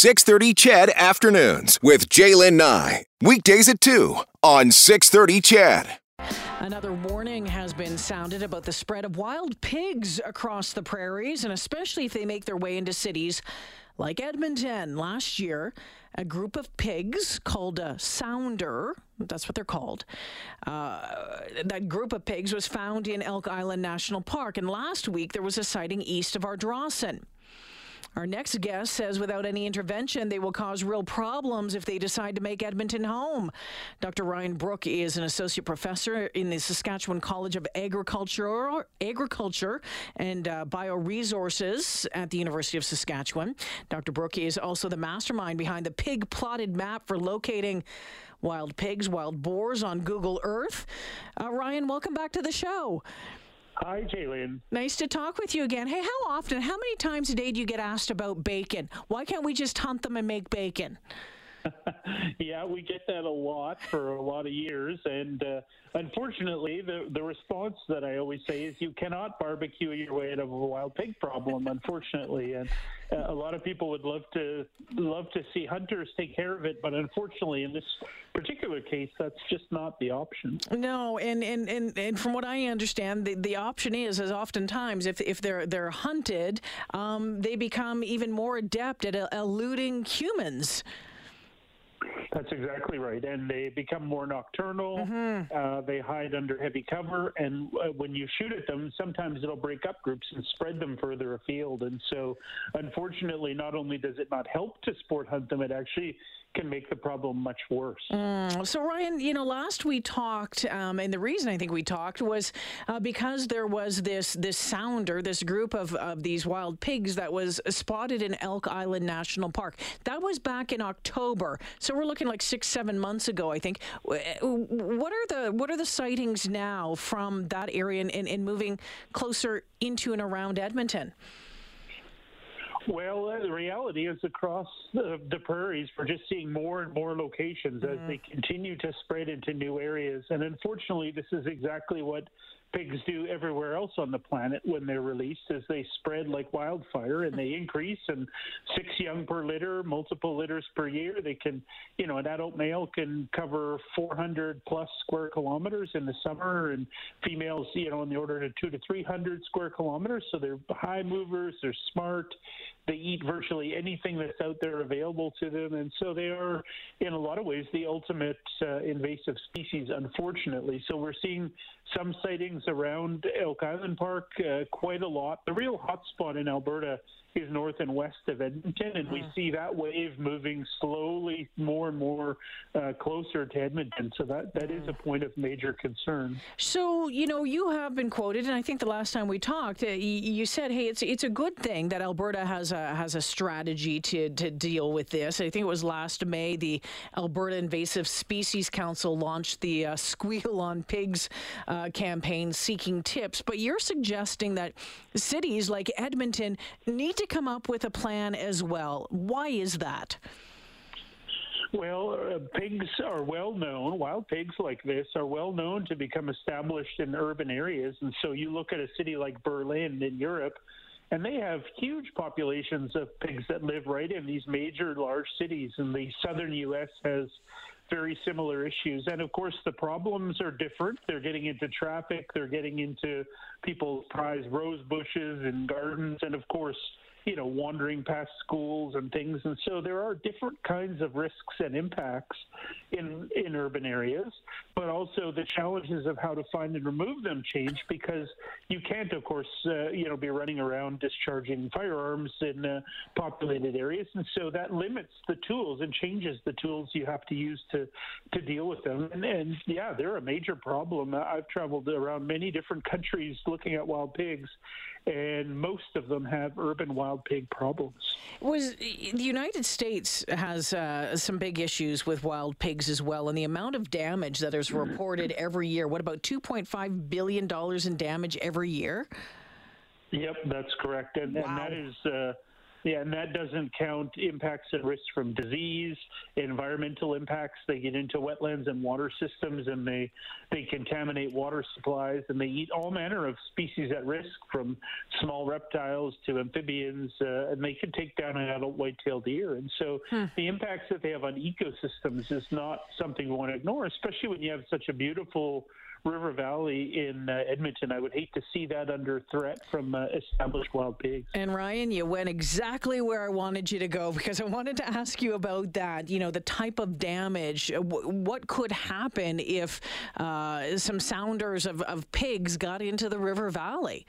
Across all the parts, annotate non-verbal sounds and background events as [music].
630 CHED Afternoons with Jaylen Nye. Weekdays at 2 on 630 CHED. Another warning has been sounded about the spread of wild pigs across the prairies, and especially if they make their way into cities like Edmonton. Last year, a group of pigs called a sounder, that's what they're called, uh, that group of pigs was found in Elk Island National Park. And last week, there was a sighting east of Ardrossan. Our next guest says without any intervention, they will cause real problems if they decide to make Edmonton home. Dr. Ryan Brook is an associate professor in the Saskatchewan College of Agriculture, Agriculture and uh, Bioresources at the University of Saskatchewan. Dr. Brook is also the mastermind behind the pig plotted map for locating wild pigs, wild boars on Google Earth. Uh, Ryan, welcome back to the show. Hi, Jalen. Nice to talk with you again. Hey, how often, how many times a day do you get asked about bacon? Why can't we just hunt them and make bacon? [laughs] yeah, we get that a lot for a lot of years, and uh, unfortunately, the the response that I always say is you cannot barbecue your way out of a wild pig problem. Unfortunately, and uh, a lot of people would love to love to see hunters take care of it, but unfortunately, in this particular case, that's just not the option. No, and and and, and from what I understand, the, the option is is oftentimes if if they're they're hunted, um, they become even more adept at eluding humans. That's exactly right. And they become more nocturnal. Mm-hmm. Uh, they hide under heavy cover. And uh, when you shoot at them, sometimes it'll break up groups and spread them further afield. And so, unfortunately, not only does it not help to sport hunt them, it actually can make the problem much worse. Mm. So, Ryan, you know, last we talked, um, and the reason I think we talked was uh, because there was this this sounder, this group of, of these wild pigs that was spotted in Elk Island National Park. That was back in October. So we're looking like six, seven months ago, I think. What are the what are the sightings now from that area and, and, and moving closer into and around Edmonton? Well, uh, the reality is across the, the, prairies, we're just seeing more and more locations mm-hmm. as they continue to spread into new areas. And unfortunately, this is exactly what pigs do everywhere else on the planet when they're released as they spread like wildfire and they increase and six young per litter multiple litters per year. They can you know an adult male can cover 400 plus square kilometers in the summer and females you know in the order of two to 300 square kilometers. So they're high movers they're smart they eat virtually anything that's out there available to them. And so they are in a lot of ways the ultimate uh, invasive species unfortunately. So we're seeing some sightings around Elk Island Park, uh, quite a lot. The real hotspot in Alberta is north and west of Edmonton, and we hmm. see that wave moving slowly more and more uh, closer to Edmonton. So that, that is a hmm. point of major concern. So, you know, you have been quoted, and I think the last time we talked, uh, you said, hey, it's it's a good thing that Alberta has a, has a strategy to, to deal with this. I think it was last May, the Alberta Invasive Species Council launched the uh, [laughs] Squeal on Pigs uh, campaign seeking tips. But you're suggesting that cities like Edmonton need to come up with a plan as well. Why is that? Well, uh, pigs are well known. Wild pigs like this are well known to become established in urban areas. And so you look at a city like Berlin in Europe, and they have huge populations of pigs that live right in these major large cities. And the southern U.S. has very similar issues. And of course, the problems are different. They're getting into traffic, they're getting into people's prized rose bushes and gardens, and of course, you know, wandering past schools and things. And so there are different kinds of risks and impacts in in urban areas, but also the challenges of how to find and remove them change because you can't, of course, uh, you know, be running around discharging firearms in uh, populated areas, and so that limits the tools and changes the tools you have to use to to deal with them. And, and yeah, they're a major problem. I've traveled around many different countries looking at wild pigs, and most of them have urban wild pig problems. Was the United States has uh, some big issues with wild pigs as well, and the amount of damage that is reported every year. What about 2.5 billion dollars in damage every year? Yep, that's correct, and, wow. and that is. Uh, Yeah, and that doesn't count impacts and risks from disease, environmental impacts. They get into wetlands and water systems, and they they contaminate water supplies, and they eat all manner of species at risk, from small reptiles to amphibians, uh, and they can take down an adult white-tailed deer. And so, hmm. the impacts that they have on ecosystems is not something we want to ignore, especially when you have such a beautiful River Valley in uh, Edmonton. I would hate to see that under threat from uh, established wild pigs. And Ryan, you went exactly where I wanted you to go because I wanted to ask you about that. You know, the type of damage. Uh, w- what could happen if uh, some sounders of, of pigs got into the River Valley?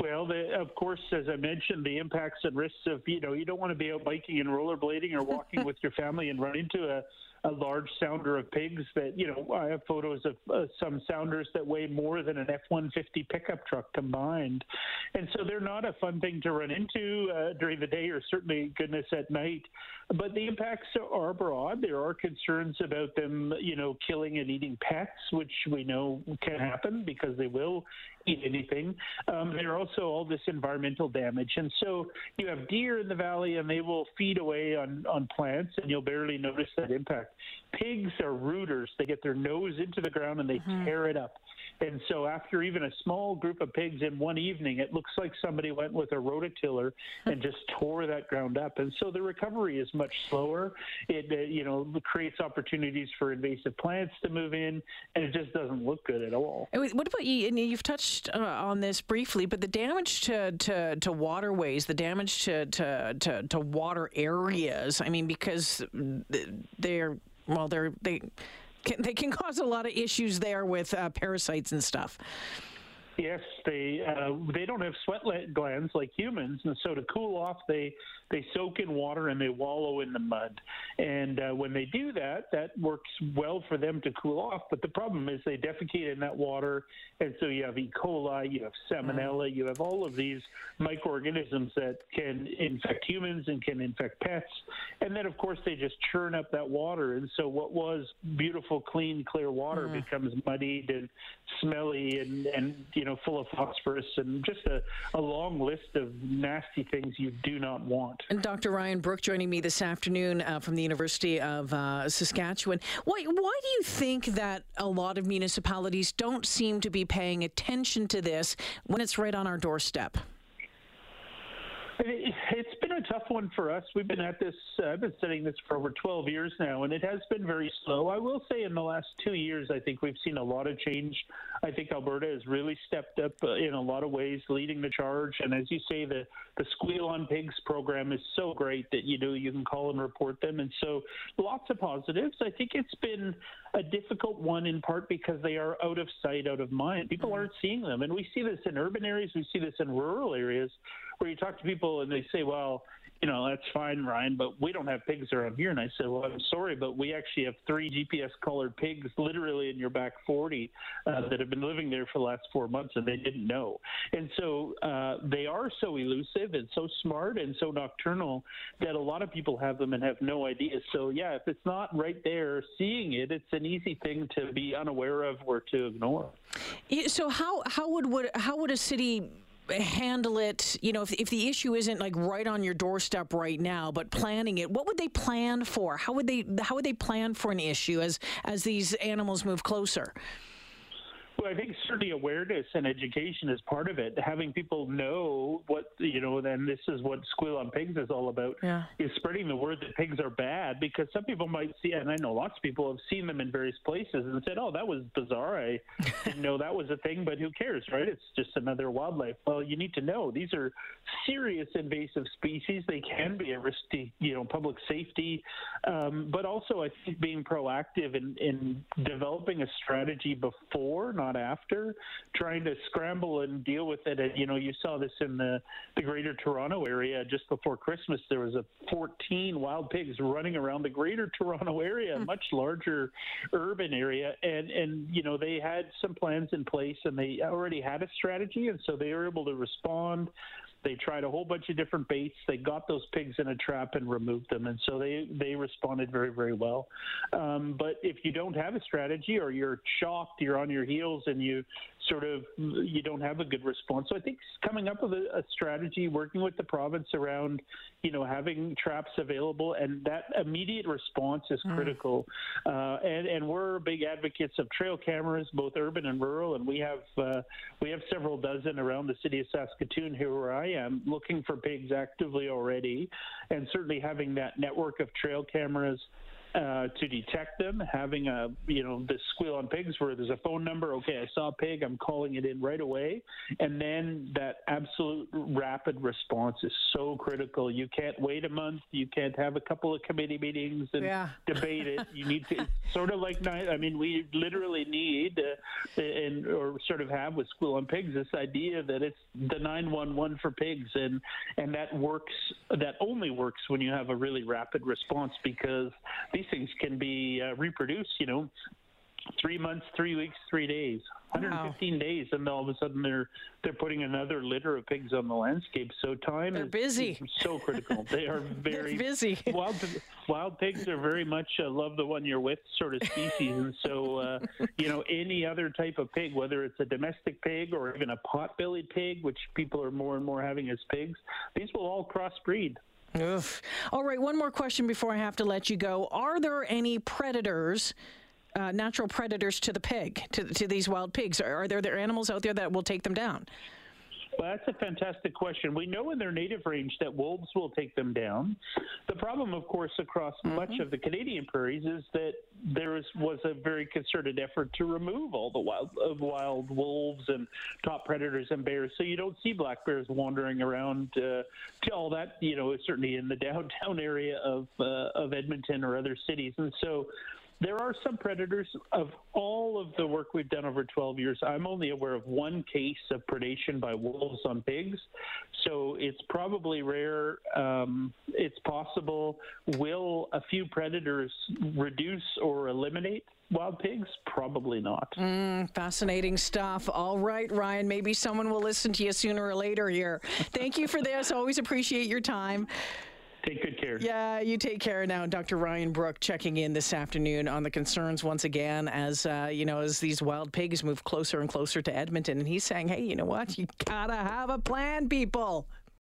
Well, the, of course, as I mentioned, the impacts and risks of you know you don't want to be out biking and rollerblading or walking [laughs] with your family and run into a a large sounder of pigs that, you know, I have photos of uh, some sounders that weigh more than an F 150 pickup truck combined. And so they're not a fun thing to run into uh, during the day or certainly, goodness, at night. But the impacts are broad. There are concerns about them, you know, killing and eating pets, which we know can happen because they will eat anything. Um, there are also all this environmental damage. And so you have deer in the valley and they will feed away on, on plants and you'll barely notice that impact. Pigs are rooters. They get their nose into the ground and they mm-hmm. tear it up. And so, after even a small group of pigs in one evening, it looks like somebody went with a rototiller and just tore that ground up. And so, the recovery is much slower. It, uh, you know, creates opportunities for invasive plants to move in, and it just doesn't look good at all. What about you? And you've touched uh, on this briefly, but the damage to, to, to waterways, the damage to, to, to, to water areas. I mean, because they're well, they're they can, they can cause a lot of issues there with uh, parasites and stuff. Yes, they uh, they don't have sweat glands like humans, and so to cool off, they they soak in water and they wallow in the mud. And uh, when they do that, that works well for them to cool off. But the problem is they defecate in that water, and so you have E. coli, you have Salmonella, you have all of these microorganisms that can infect humans and can infect pets. And then, of course, they just churn up that water, and so what was beautiful, clean, clear water mm. becomes muddied and smelly and and you know full of phosphorus and just a, a long list of nasty things you do not want. And Dr. Ryan Brook joining me this afternoon uh, from the University of uh, Saskatchewan. Why, why do you think that a lot of municipalities don't seem to be paying attention to this when it's right on our doorstep? It's been a tough one for us. We've been at this, uh, I've been studying this for over 12 years now, and it has been very slow. I will say in the last two years, I think we've seen a lot of change. I think Alberta has really stepped up uh, in a lot of ways, leading the charge. And as you say, the, the Squeal on Pigs program is so great that, you know, you can call and report them. And so lots of positives. I think it's been a difficult one in part because they are out of sight, out of mind. People mm-hmm. aren't seeing them. And we see this in urban areas, we see this in rural areas where you talk to people and they say, well, you know, that's fine, Ryan, but we don't have pigs around here. And I said, well, I'm sorry, but we actually have three GPS collared pigs literally in your back 40 uh, that have been living there for the last four months and they didn't know. And so uh, they are so elusive and so smart and so nocturnal that a lot of people have them and have no idea. So, yeah, if it's not right there seeing it, it's an easy thing to be unaware of or to ignore. So, how, how, would, would, how would a city handle it you know if, if the issue isn't like right on your doorstep right now but planning it what would they plan for? How would they how would they plan for an issue as as these animals move closer I think certainly awareness and education is part of it. Having people know what you know, then this is what Squeal on Pigs is all about. Yeah. Is spreading the word that pigs are bad because some people might see, and I know lots of people have seen them in various places and said, "Oh, that was bizarre. I [laughs] didn't know that was a thing." But who cares, right? It's just another wildlife. Well, you need to know these are serious invasive species. They can be a risk to you know public safety, um, but also I think being proactive in in developing a strategy before, not after, trying to scramble and deal with it. And, you know, you saw this in the, the greater Toronto area just before Christmas. There was a 14 wild pigs running around the greater [laughs] Toronto area, a hmm. much larger urban area. And, and, you know, they had some plans in place and they already had a strategy. And so they were able to respond they tried a whole bunch of different baits. They got those pigs in a trap and removed them, and so they they responded very very well. Um, but if you don't have a strategy or you're shocked, you're on your heels, and you sort of you don't have a good response. So I think coming up with a, a strategy, working with the province around, you know, having traps available, and that immediate response is mm. critical. Uh, and and we're big advocates of trail cameras, both urban and rural, and we have uh, we have several dozen around the city of Saskatoon here where I am, looking for pigs actively already, and certainly having that network of trail cameras uh, to detect them, having a you know the squeal on pigs where there's a phone number. Okay, I saw a pig, I'm calling it in right away, and then that absolute rapid response is so critical. You can't wait a month. You can't have a couple of committee meetings and yeah. [laughs] debate it. You need to sort of like I mean we literally need uh, and or sort of have with squeal on pigs this idea that it's the 911 for pigs and and that works that only works when you have a really rapid response because these things can be uh, reproduced, you know, three months, three weeks, three days, 115 wow. days, and all of a sudden they're they're putting another litter of pigs on the landscape. So time they're is busy. so critical. They are [laughs] very busy. Wild wild pigs are very much a love the one you're with sort of species, and so uh, you know any other type of pig, whether it's a domestic pig or even a pot-bellied pig, which people are more and more having as pigs, these will all crossbreed. All right, one more question before I have to let you go. Are there any predators, uh, natural predators to the pig, to, to these wild pigs? Are, are there, there animals out there that will take them down? Well, that's a fantastic question. We know in their native range that wolves will take them down. The problem, of course, across mm-hmm. much of the Canadian prairies is that there is, was a very concerted effort to remove all the wild of wild wolves and top predators and bears. So you don't see black bears wandering around uh, to all that. You know, certainly in the [laughs] downtown area of uh, of Edmonton or other cities. And so there are some predators. Of all of the work we've done over 12 years, I'm only aware of one case of predation by wolves on pigs. So it's probably rare. Um, it's possible. Will a few predators reduce or eliminate wild pigs? Probably not. Mm, fascinating stuff. All right, Ryan. Maybe someone will listen to you sooner or later here. Thank you for this. Always appreciate your time. Take good care. Yeah, you take care now. Dr. Ryan Brook checking in this afternoon on the concerns once again as, uh, you know, as these wild pigs move closer and closer to Edmonton. And he's saying, hey, you know what? You gotta have a plan, people.